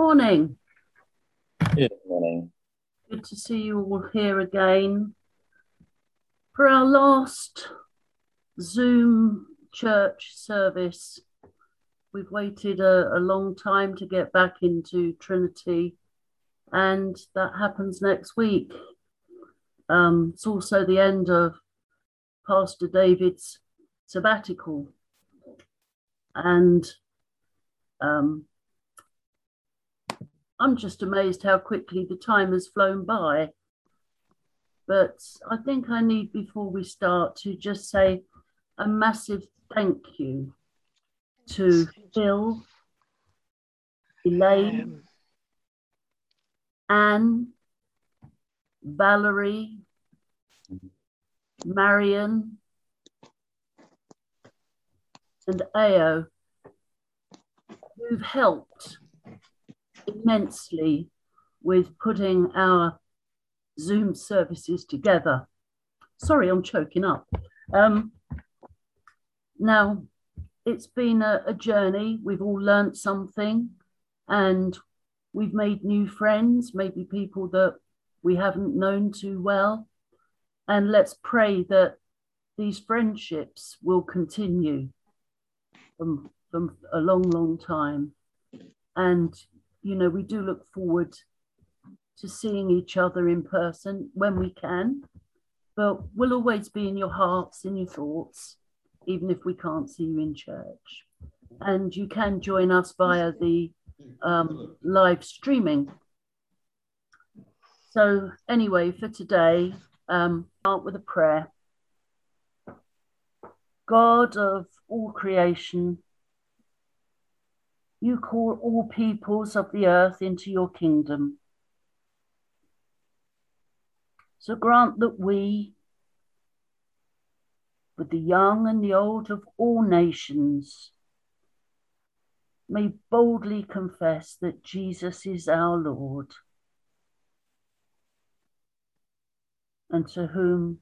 Morning. Good morning. Good to see you all here again for our last Zoom church service. We've waited a, a long time to get back into Trinity, and that happens next week. Um, it's also the end of Pastor David's sabbatical. And um, I'm just amazed how quickly the time has flown by. But I think I need, before we start, to just say a massive thank you to Phil, Elaine, um, Anne, Valerie, Marion, and Ao, who've helped immensely with putting our Zoom services together. Sorry, I'm choking up. Um, now, it's been a, a journey. We've all learnt something and we've made new friends, maybe people that we haven't known too well. And let's pray that these friendships will continue from, from a long, long time. And you know, we do look forward to seeing each other in person when we can, but we'll always be in your hearts, in your thoughts, even if we can't see you in church. And you can join us via the um, live streaming. So, anyway, for today, um, start with a prayer. God of all creation, you call all peoples of the earth into your kingdom. So grant that we, with the young and the old of all nations, may boldly confess that Jesus is our Lord, and to whom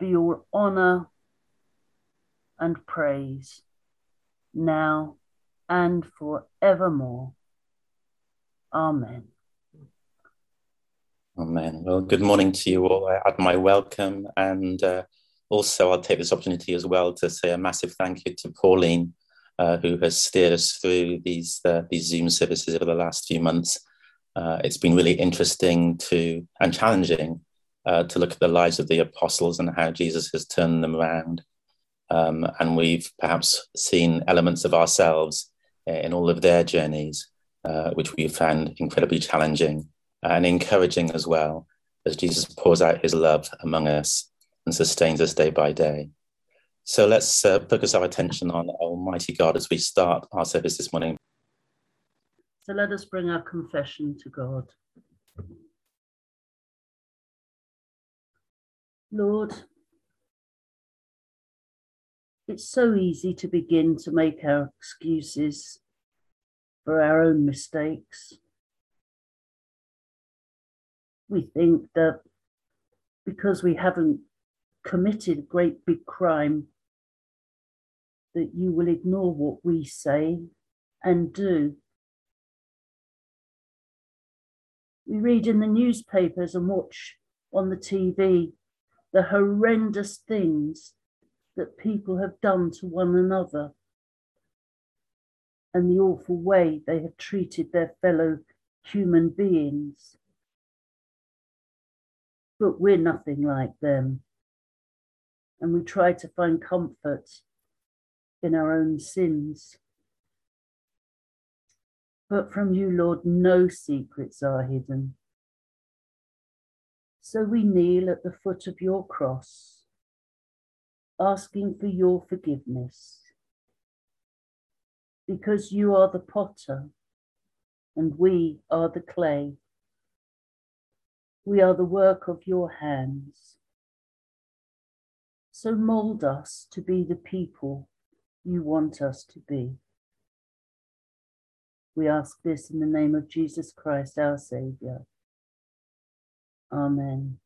be all honour and praise now and forevermore. Amen. Amen. Well, good morning to you all. I add my welcome, and uh, also I'll take this opportunity as well to say a massive thank you to Pauline, uh, who has steered us through these uh, these Zoom services over the last few months. Uh, it's been really interesting to and challenging uh, to look at the lives of the apostles and how Jesus has turned them around. Um, and we've perhaps seen elements of ourselves in all of their journeys, uh, which we found incredibly challenging and encouraging as well, as Jesus pours out his love among us and sustains us day by day. So let's uh, focus our attention on Almighty God as we start our service this morning. So let us bring our confession to God. Lord, it's so easy to begin to make our excuses for our own mistakes. We think that because we haven't committed a great big crime, that you will ignore what we say and do. We read in the newspapers and watch on the TV the horrendous things that people have done to one another and the awful way they have treated their fellow human beings. But we're nothing like them. And we try to find comfort in our own sins. But from you, Lord, no secrets are hidden. So we kneel at the foot of your cross asking for your forgiveness. Because you are the potter and we are the clay. We are the work of your hands. So mold us to be the people you want us to be. We ask this in the name of Jesus Christ, our Saviour. Amen.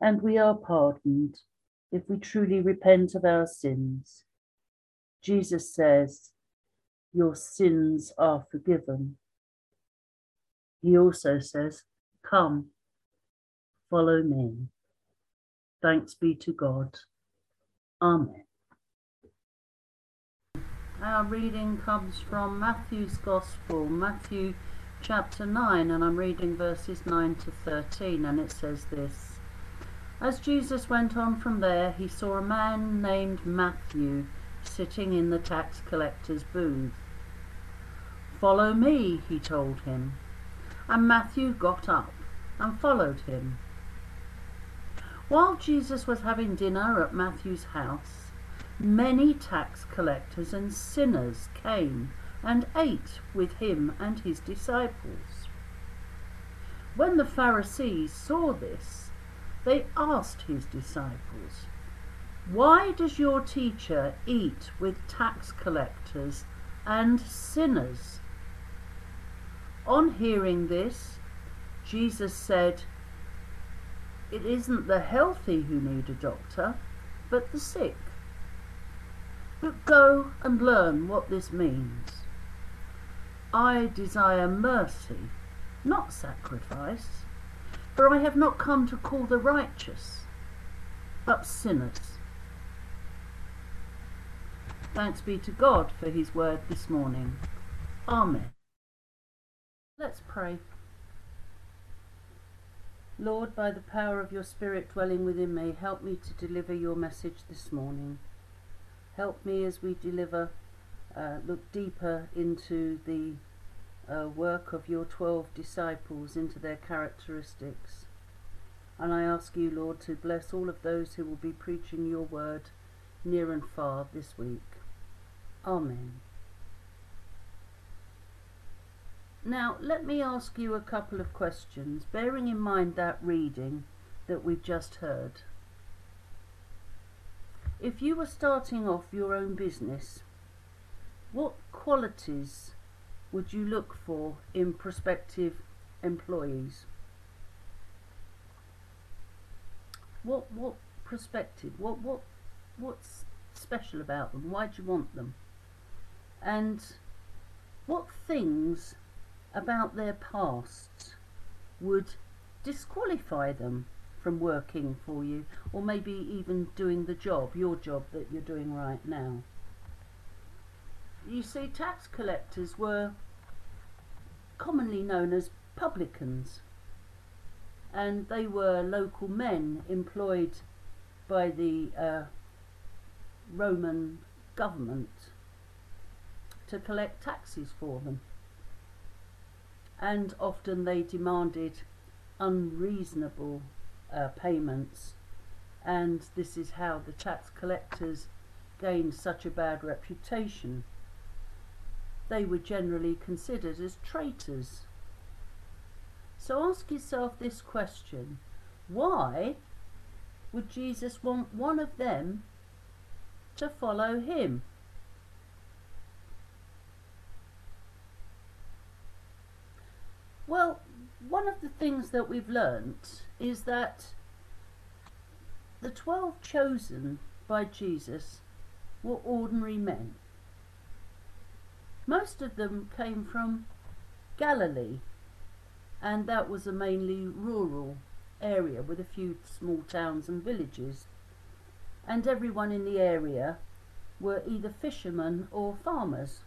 And we are pardoned if we truly repent of our sins. Jesus says, Your sins are forgiven. He also says, Come, follow me. Thanks be to God. Amen. Our reading comes from Matthew's Gospel, Matthew chapter 9, and I'm reading verses 9 to 13, and it says this As Jesus went on from there, he saw a man named Matthew sitting in the tax collector's booth. Follow me, he told him. And Matthew got up and followed him. While Jesus was having dinner at Matthew's house, many tax collectors and sinners came and ate with him and his disciples. When the Pharisees saw this, they asked his disciples, Why does your teacher eat with tax collectors and sinners? On hearing this, Jesus said, It isn't the healthy who need a doctor, but the sick. But go and learn what this means. I desire mercy, not sacrifice, for I have not come to call the righteous, but sinners. Thanks be to God for his word this morning. Amen. Let's pray. Lord, by the power of your Spirit dwelling within me, help me to deliver your message this morning. Help me as we deliver, uh, look deeper into the uh, work of your 12 disciples, into their characteristics. And I ask you, Lord, to bless all of those who will be preaching your word near and far this week. Amen. Now, let me ask you a couple of questions, bearing in mind that reading that we've just heard. If you were starting off your own business, what qualities would you look for in prospective employees? What what prospective? What what what's special about them? Why do you want them? And what things about their past would disqualify them from working for you or maybe even doing the job, your job that you're doing right now. You see, tax collectors were commonly known as publicans. And they were local men employed by the uh, Roman government to collect taxes for them. And often they demanded unreasonable uh, payments. And this is how the tax collectors gained such a bad reputation. They were generally considered as traitors. So ask yourself this question why would Jesus want one of them to follow him? Well, one of the things that we've learnt is that the twelve chosen by Jesus were ordinary men. Most of them came from Galilee, and that was a mainly rural area with a few small towns and villages. And everyone in the area were either fishermen or farmers.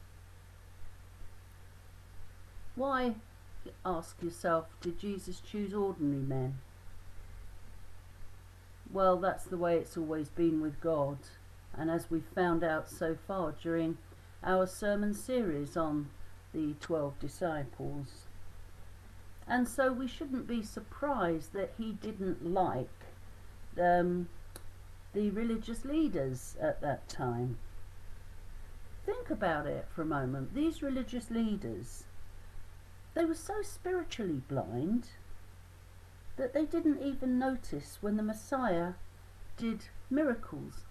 Why ask yourself, did Jesus choose ordinary men? Well, that's the way it's always been with God, and as we've found out so far during our sermon series on the 12 disciples. And so we shouldn't be surprised that he didn't like um, the religious leaders at that time. Think about it for a moment. These religious leaders they were so spiritually blind that they didn't even notice when the Messiah did miracles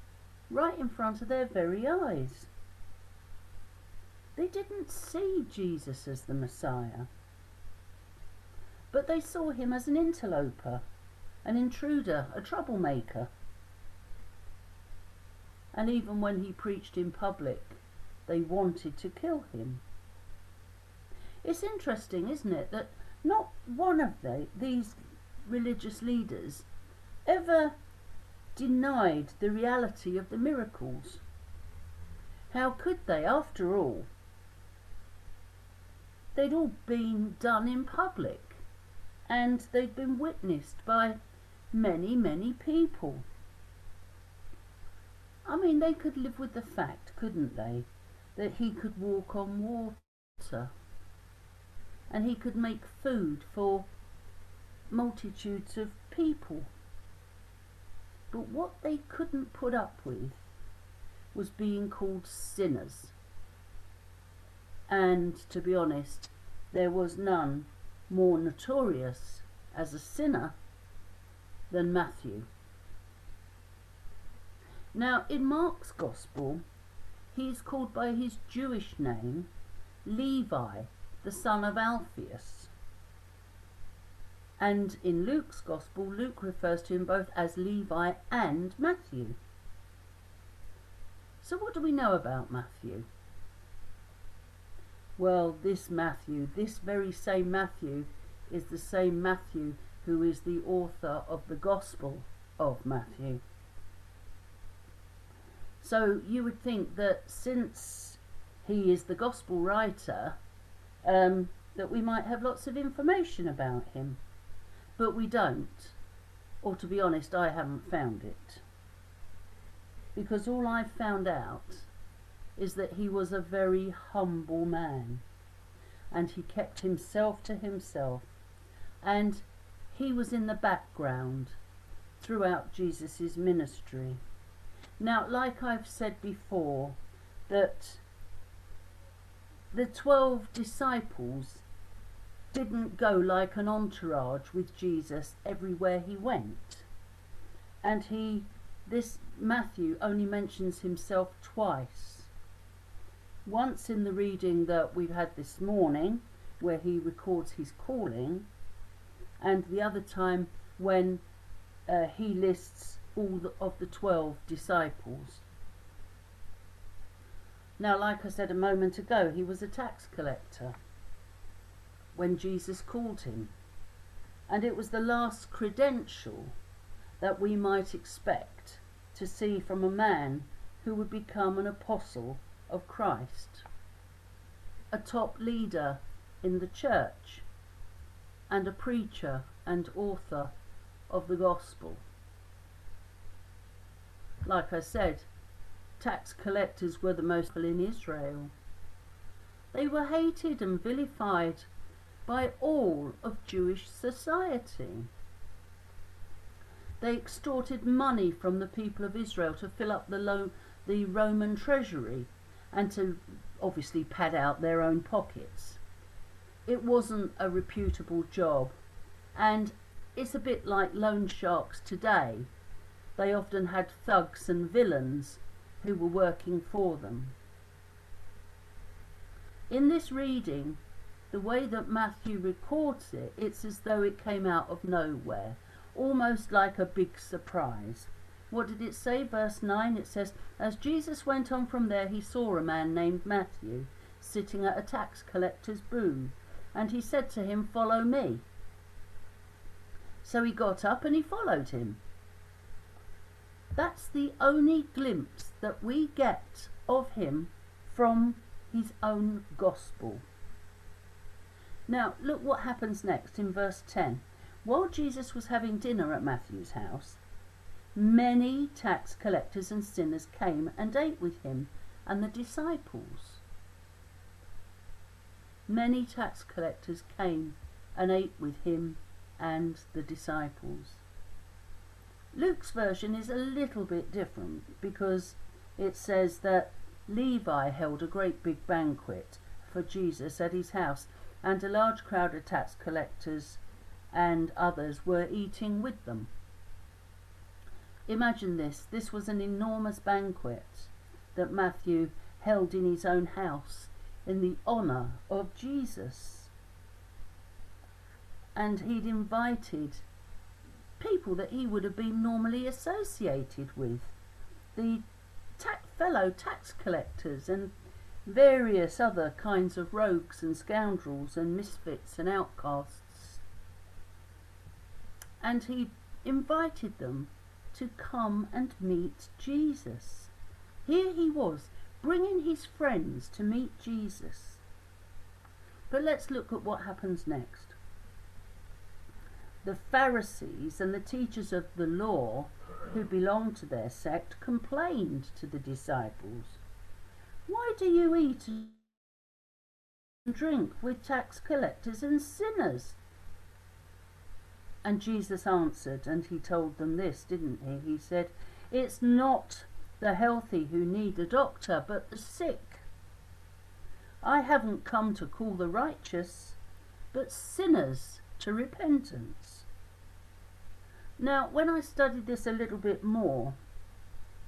right in front of their very eyes. They didn't see Jesus as the Messiah, but they saw him as an interloper, an intruder, a troublemaker. And even when he preached in public, they wanted to kill him. It's interesting, isn't it, that not one of the, these religious leaders ever denied the reality of the miracles. How could they, after all? They'd all been done in public and they'd been witnessed by many, many people. I mean, they could live with the fact, couldn't they, that he could walk on water and he could make food for multitudes of people. But what they couldn't put up with was being called sinners. And to be honest, there was none more notorious as a sinner than Matthew. Now, in Mark's Gospel, he is called by his Jewish name Levi, the son of Alphaeus. And in Luke's Gospel, Luke refers to him both as Levi and Matthew. So, what do we know about Matthew? Well, this Matthew, this very same Matthew, is the same Matthew who is the author of the Gospel of Matthew. So you would think that since he is the Gospel writer, um, that we might have lots of information about him. But we don't. Or to be honest, I haven't found it. Because all I've found out is that he was a very humble man and he kept himself to himself and he was in the background throughout Jesus' ministry. Now, like I've said before, that the 12 disciples didn't go like an entourage with Jesus everywhere he went. And he, this Matthew only mentions himself twice once in the reading that we've had this morning, where he records his calling, and the other time when uh, he lists all the, of the 12 disciples. Now, like I said a moment ago, he was a tax collector when Jesus called him. And it was the last credential that we might expect to see from a man who would become an apostle of Christ, a top leader in the church, and a preacher and author of the gospel. Like I said, tax collectors were the most in Israel. They were hated and vilified by all of Jewish society. They extorted money from the people of Israel to fill up the, lo- the Roman treasury and to obviously pad out their own pockets. It wasn't a reputable job, and it's a bit like loan sharks today. They often had thugs and villains who were working for them. In this reading, the way that Matthew records it, it's as though it came out of nowhere, almost like a big surprise. What did it say? Verse 9 it says, As Jesus went on from there, he saw a man named Matthew sitting at a tax collector's booth, and he said to him, Follow me. So he got up and he followed him. That's the only glimpse that we get of him from his own gospel. Now, look what happens next in verse 10. While Jesus was having dinner at Matthew's house, Many tax collectors and sinners came and ate with him and the disciples. Many tax collectors came and ate with him and the disciples. Luke's version is a little bit different because it says that Levi held a great big banquet for Jesus at his house, and a large crowd of tax collectors and others were eating with them. Imagine this. This was an enormous banquet that Matthew held in his own house in the honour of Jesus. And he'd invited people that he would have been normally associated with. The ta- fellow tax collectors and various other kinds of rogues and scoundrels and misfits and outcasts. And he invited them to come and meet Jesus. Here he was, bringing his friends to meet Jesus. But let's look at what happens next. The Pharisees and the teachers of the law who belonged to their sect complained to the disciples, Why do you eat and drink with tax collectors and sinners? And Jesus answered, and he told them this, didn't he? He said, It's not the healthy who need a doctor, but the sick. I haven't come to call the righteous, but sinners to repentance. Now, when I studied this a little bit more,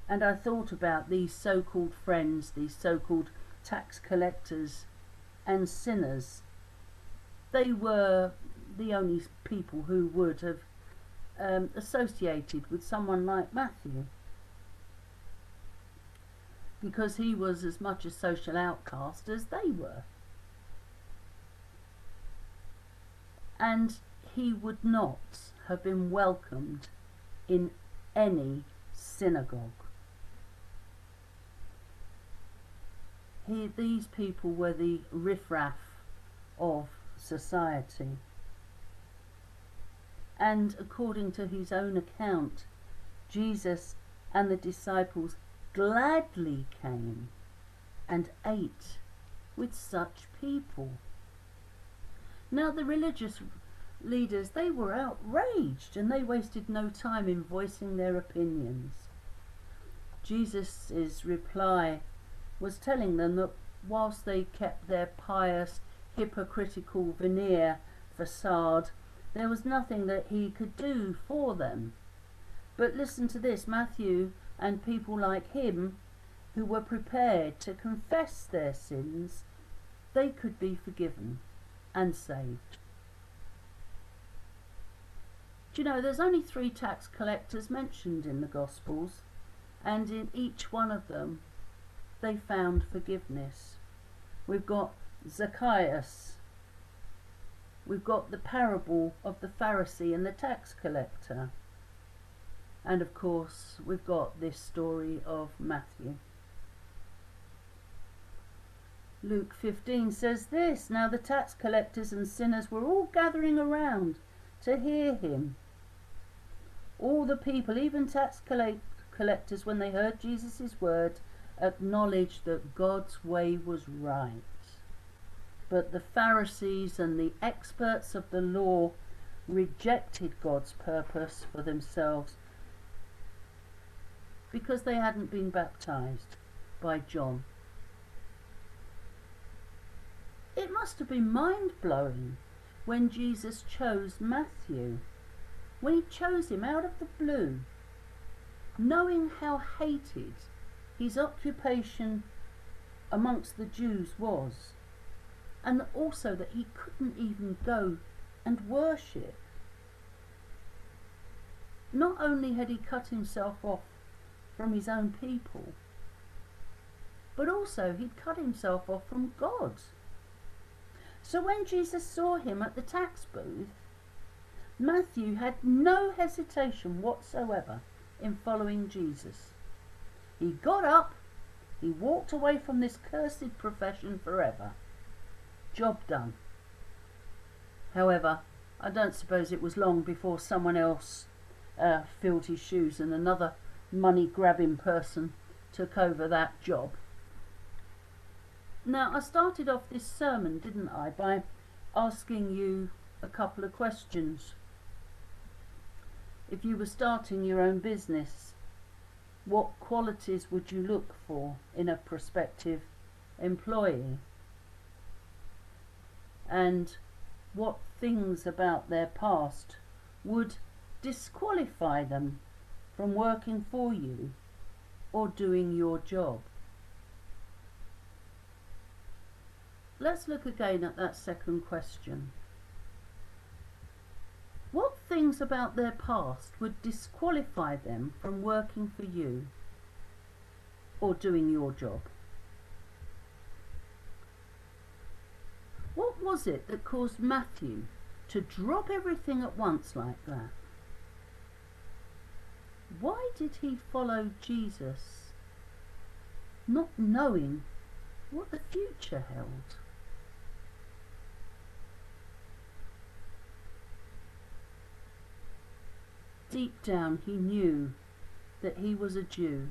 and I thought about these so called friends, these so called tax collectors and sinners, they were the only people who would have um, associated with someone like Matthew. Because he was as much a social outcast as they were. And he would not have been welcomed in any synagogue. He, these people were the riffraff of society and according to his own account, Jesus and the disciples gladly came and ate with such people. Now the religious leaders, they were outraged and they wasted no time in voicing their opinions. Jesus' reply was telling them that whilst they kept their pious, hypocritical veneer facade there was nothing that he could do for them. But listen to this Matthew and people like him who were prepared to confess their sins, they could be forgiven and saved. Do you know, there's only three tax collectors mentioned in the Gospels, and in each one of them they found forgiveness. We've got Zacchaeus, we've got the parable of the Pharisee and the tax collector. And of course, we've got this story of Matthew. Luke 15 says this Now the tax collectors and sinners were all gathering around to hear him. All the people, even tax collectors, when they heard Jesus' word, acknowledged that God's way was right. But the Pharisees and the experts of the law rejected God's purpose for themselves because they hadn't been baptized by John. It must have been mind blowing when Jesus chose Matthew, when he chose him out of the blue, knowing how hated his occupation amongst the Jews was and also that he couldn't even go and worship. Not only had he cut himself off from his own people, but also he'd cut himself off from God. So when Jesus saw him at the tax booth, Matthew had no hesitation whatsoever in following Jesus. He got up, he walked away from this cursed profession forever Job done. However, I don't suppose it was long before someone else uh, filled his shoes and another money grabbing person took over that job. Now, I started off this sermon, didn't I, by asking you a couple of questions. If you were starting your own business, what qualities would you look for in a prospective employee? And what things about their past would disqualify them from working for you or doing your job. Let's look again at that second question. What things about their past would disqualify them from working for you or doing your job? What was it that caused Matthew to drop everything at once like that? Why did he follow Jesus, not knowing what the future held? Deep down, he knew that he was a Jew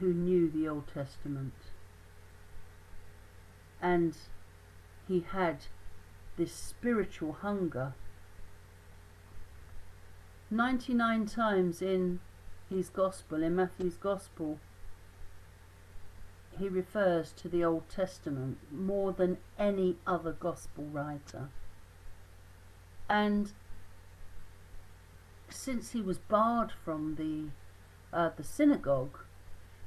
who knew the Old Testament. And he had this spiritual hunger. 99 times in his gospel, in Matthew's gospel, he refers to the Old Testament more than any other gospel writer. And since he was barred from the uh, the synagogue,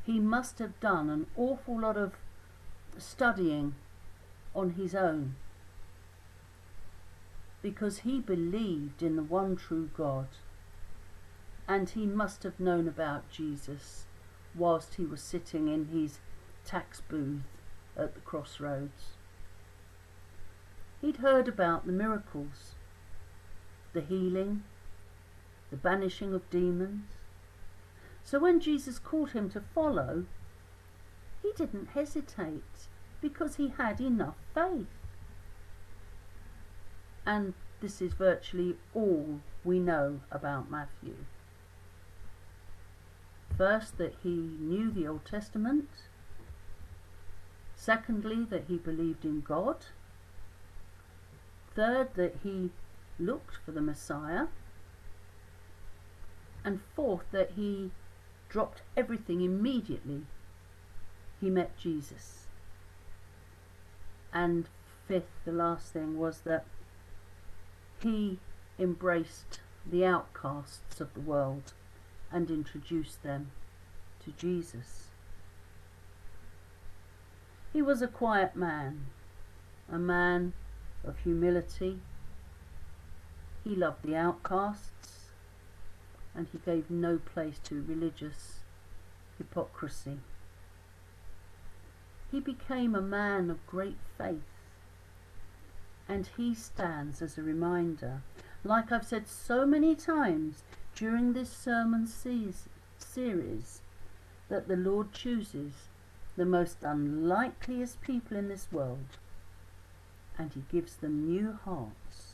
he must have done an awful lot of studying on his own because he believed in the one true God and he must have known about Jesus whilst he was sitting in his tax booth at the crossroads. He'd heard about the miracles, the healing, the banishing of demons. So when Jesus called him to follow, he didn't hesitate because he had enough faith. And this is virtually all we know about Matthew. First, that he knew the Old Testament. Secondly, that he believed in God. Third, that he looked for the Messiah and fourth, that he dropped everything immediately he met Jesus. And fifth, the last thing, was that he embraced the outcasts of the world and introduced them to Jesus. He was a quiet man, a man of humility. He loved the outcasts and he gave no place to religious hypocrisy. He became a man of great faith, and he stands as a reminder, like I've said so many times during this sermon series, that the Lord chooses the most unlikeliest people in this world and he gives them new hearts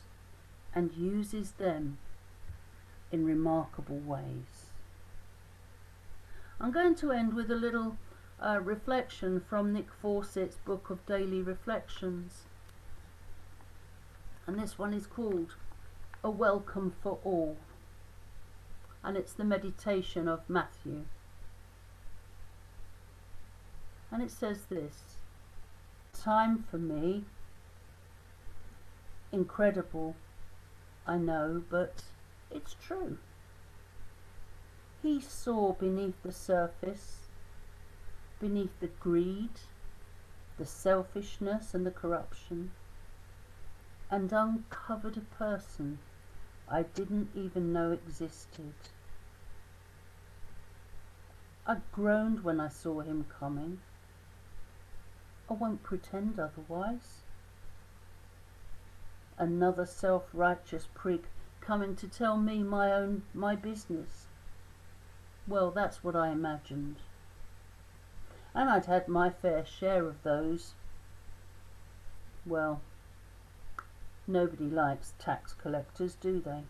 and uses them in remarkable ways. I'm going to end with a little uh, reflection from Nick Fawcett's book of daily reflections. And this one is called A Welcome for All. And it's the meditation of Matthew. And it says this Time for me, incredible, I know, but it's true. He saw beneath the surface, beneath the greed, the selfishness and the corruption, and uncovered a person I didn't even know existed. I groaned when I saw him coming. I won't pretend otherwise. Another self-righteous prig coming to tell me my own my business. Well, that's what I imagined. And I'd had my fair share of those. Well, nobody likes tax collectors, do they?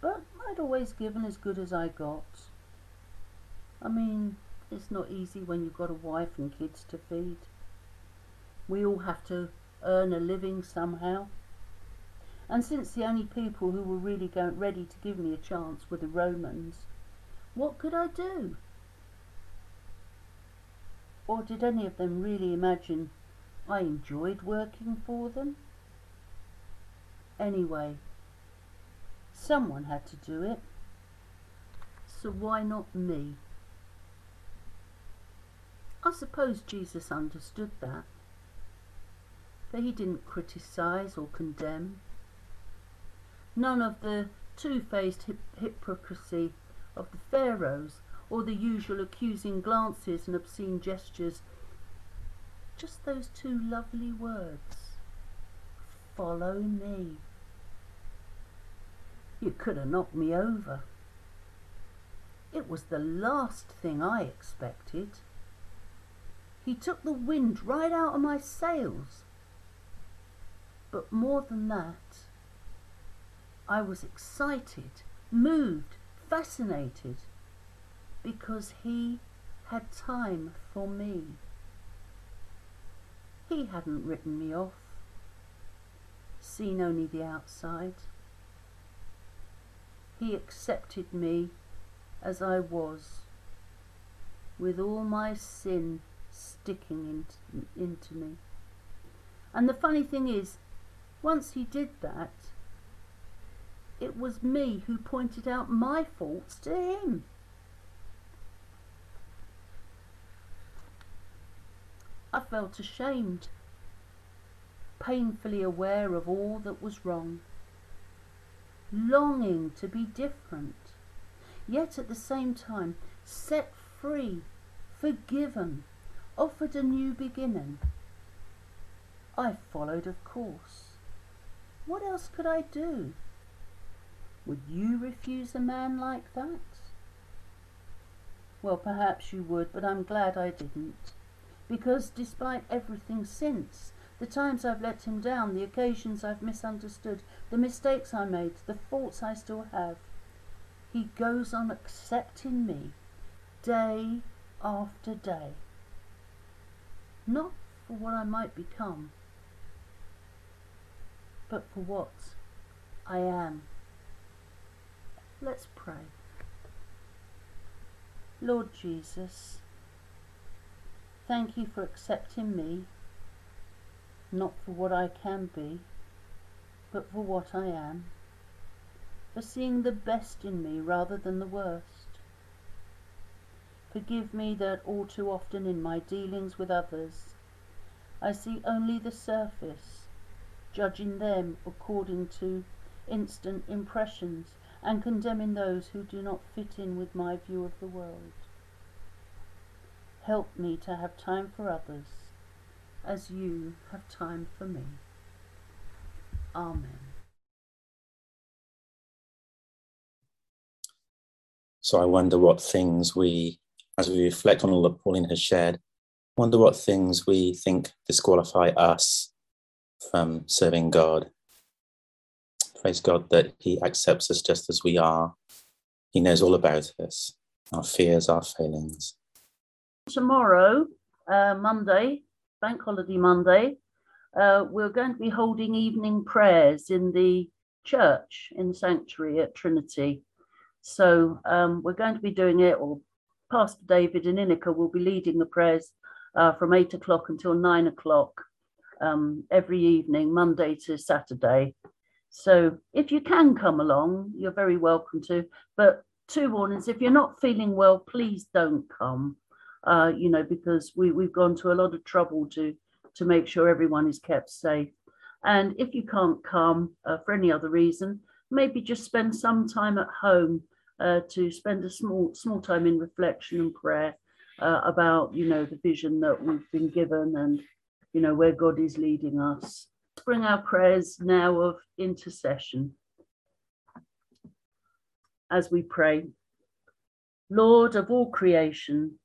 But I'd always given as good as I got. I mean, it's not easy when you've got a wife and kids to feed. We all have to earn a living somehow. And since the only people who were really going, ready to give me a chance were the Romans, what could I do? Or did any of them really imagine I enjoyed working for them? Anyway, someone had to do it. So why not me? I suppose Jesus understood that. For he didn't criticize or condemn none of the two-faced hypocrisy of the pharaohs or the usual accusing glances and obscene gestures. Just those two lovely words. Follow me. You could have knocked me over. It was the last thing I expected. He took the wind right out of my sails. But more than that, I was excited, moved, fascinated, because he had time for me. He hadn't written me off, seen only the outside. He accepted me as I was, with all my sin sticking into, into me. And the funny thing is, once he did that, it was me who pointed out my faults to him. Felt ashamed, painfully aware of all that was wrong, longing to be different yet at the same time set free, forgiven, offered a new beginning. I followed, of course. What else could I do? Would you refuse a man like that? Well, perhaps you would, but I'm glad I didn't. Because despite everything since, the times I've let him down, the occasions I've misunderstood, the mistakes I made, the faults I still have, he goes on accepting me day after day. Not for what I might become, but for what I am. Let's pray. Lord Jesus, thank you for accepting me, not for what I can be, but for what I am for seeing the best in me rather than the worst. Forgive me that all too often in my dealings with others I see only the surface, judging them according to instant impressions and condemning those who do not fit in with my view of the world. Help me to have time for others as you have time for me. Amen. So I wonder what things we, as we reflect on all that Pauline has shared, wonder what things we think disqualify us from serving God. Praise God that He accepts us just as we are. He knows all about us, our fears, our failings. Tomorrow, uh, Monday, Bank Holiday Monday, uh, we're going to be holding evening prayers in the church in the sanctuary at Trinity. So um, we're going to be doing it, or Pastor David and Inika will be leading the prayers uh, from eight o'clock until nine o'clock um, every evening, Monday to Saturday. So if you can come along, you're very welcome to. But two warnings: if you're not feeling well, please don't come. Uh, you know, because we we've gone to a lot of trouble to to make sure everyone is kept safe. And if you can't come uh, for any other reason, maybe just spend some time at home uh, to spend a small small time in reflection and prayer uh, about you know the vision that we've been given and you know where God is leading us. Let's bring our prayers now of intercession as we pray. Lord of all creation,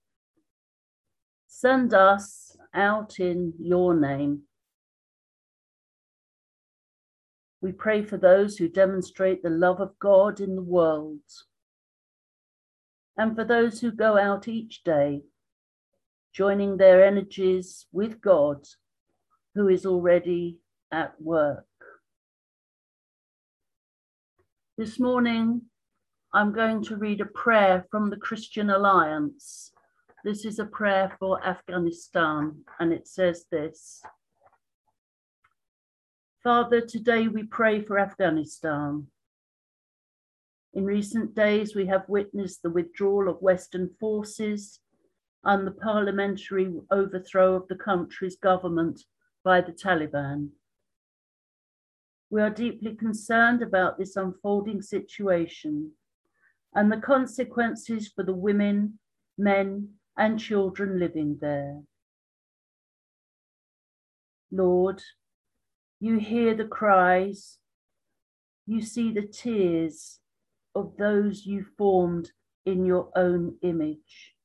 send us out in your name. We pray for those who demonstrate the love of God in the world and for those who go out each day, joining their energies with God, who is already at work. This morning, I'm going to read a prayer from the Christian Alliance. This is a prayer for Afghanistan, and it says this Father, today we pray for Afghanistan. In recent days, we have witnessed the withdrawal of Western forces and the parliamentary overthrow of the country's government by the Taliban. We are deeply concerned about this unfolding situation and the consequences for the women, men, and children living there. Lord, you hear the cries You see the tears of those you formed in your own image.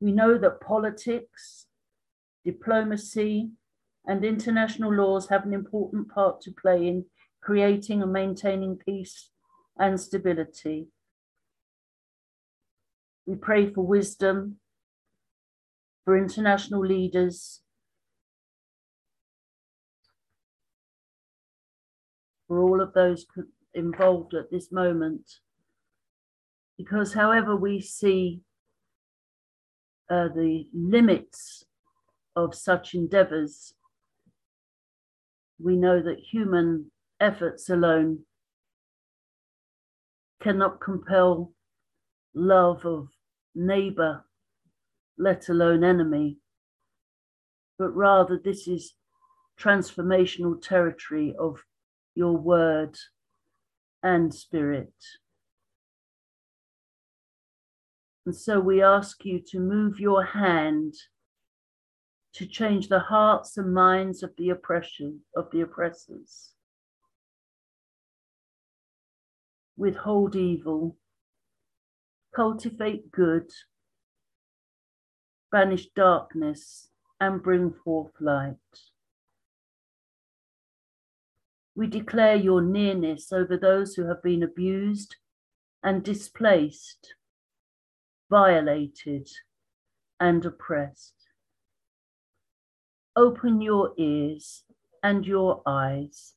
We know that politics, diplomacy, and international laws have an important part to play in creating and maintaining peace and stability. We pray for wisdom, for international leaders, for all of those involved at this moment. Because however we see uh, the limits of such endeavors, we know that human efforts alone cannot compel love of neighbor, let alone enemy, but rather this is transformational territory of your word and spirit. And so we ask you to move your hand to change the hearts and minds of the oppression of the oppressors. Withhold evil, cultivate good, banish darkness, and bring forth light. We declare your nearness over those who have been abused and displaced, violated, and oppressed. Open your ears and your eyes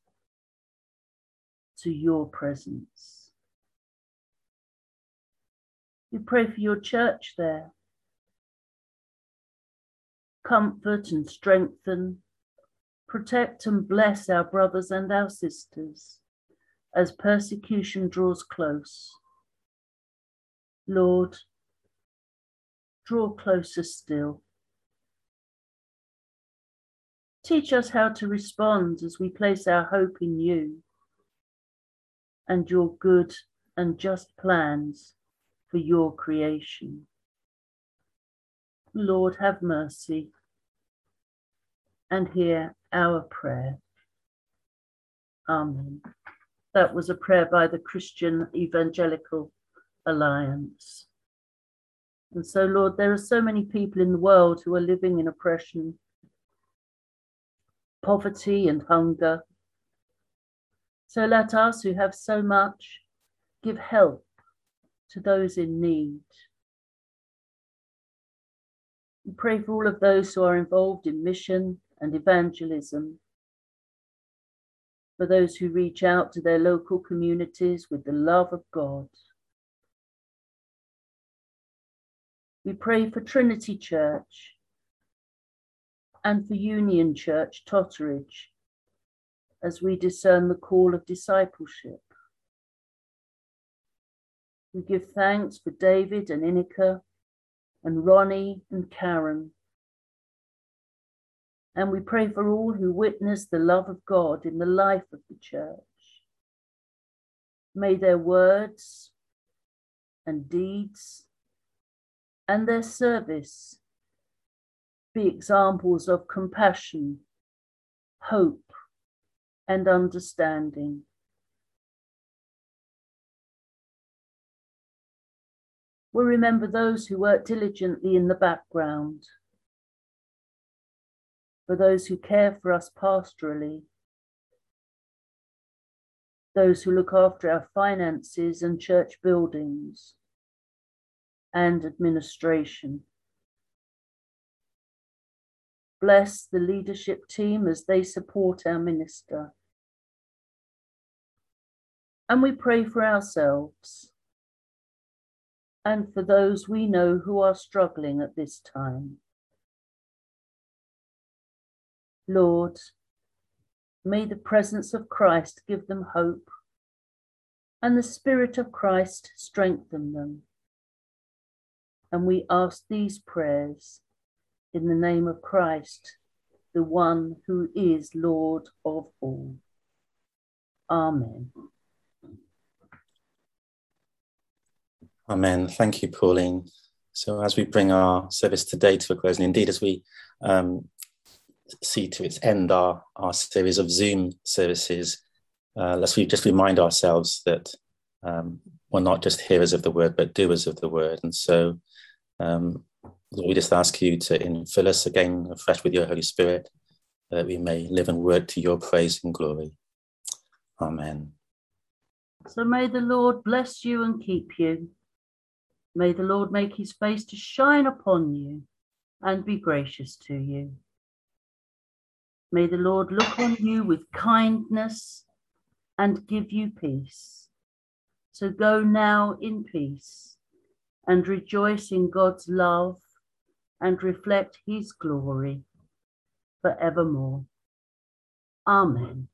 to your presence. We pray for your church there. Comfort and strengthen protect and bless our brothers and our sisters as persecution draws close. Lord, draw closer still. Teach us how to respond as we place our hope in you and your good and just plans for your creation. Lord, have mercy and hear our prayer. Amen. That was a prayer by the Christian Evangelical Alliance. And so, Lord, there are so many people in the world who are living in oppression, poverty, and hunger. So let us who have so much give help to those in need. We pray for all of those who are involved in mission and evangelism, for those who reach out to their local communities with the love of God. We pray for Trinity Church and for Union Church Totteridge as we discern the call of discipleship. We give thanks for David and Inika and Ronnie and Karen and we pray for all who witness the love of God in the life of the church. May their words and deeds and their service be examples of compassion, hope, and understanding. We remember those who work diligently in the background for those who care for us pastorally, those who look after our finances and church buildings and administration. Bless the leadership team as they support our minister. And we pray for ourselves and for those we know who are struggling at this time. Lord, may the presence of Christ give them hope and the Spirit of Christ strengthen them. And we ask these prayers in the name of Christ, the one who is Lord of all. Amen. Amen. Thank you, Pauline. So, as we bring our service today to a close, and indeed as we um, see to its end our, our series of Zoom services, uh, let's we just remind ourselves that um, we're not just hearers of the word, but doers of the word. And so, um, we just ask you to infill us again afresh with your Holy Spirit, that we may live and work to your praise and glory. Amen. So may the Lord bless you and keep you. May the Lord make his face to shine upon you and be gracious to you. May the Lord look on you with kindness and give you peace. So go now in peace and rejoice in God's love and reflect his glory forevermore. Amen.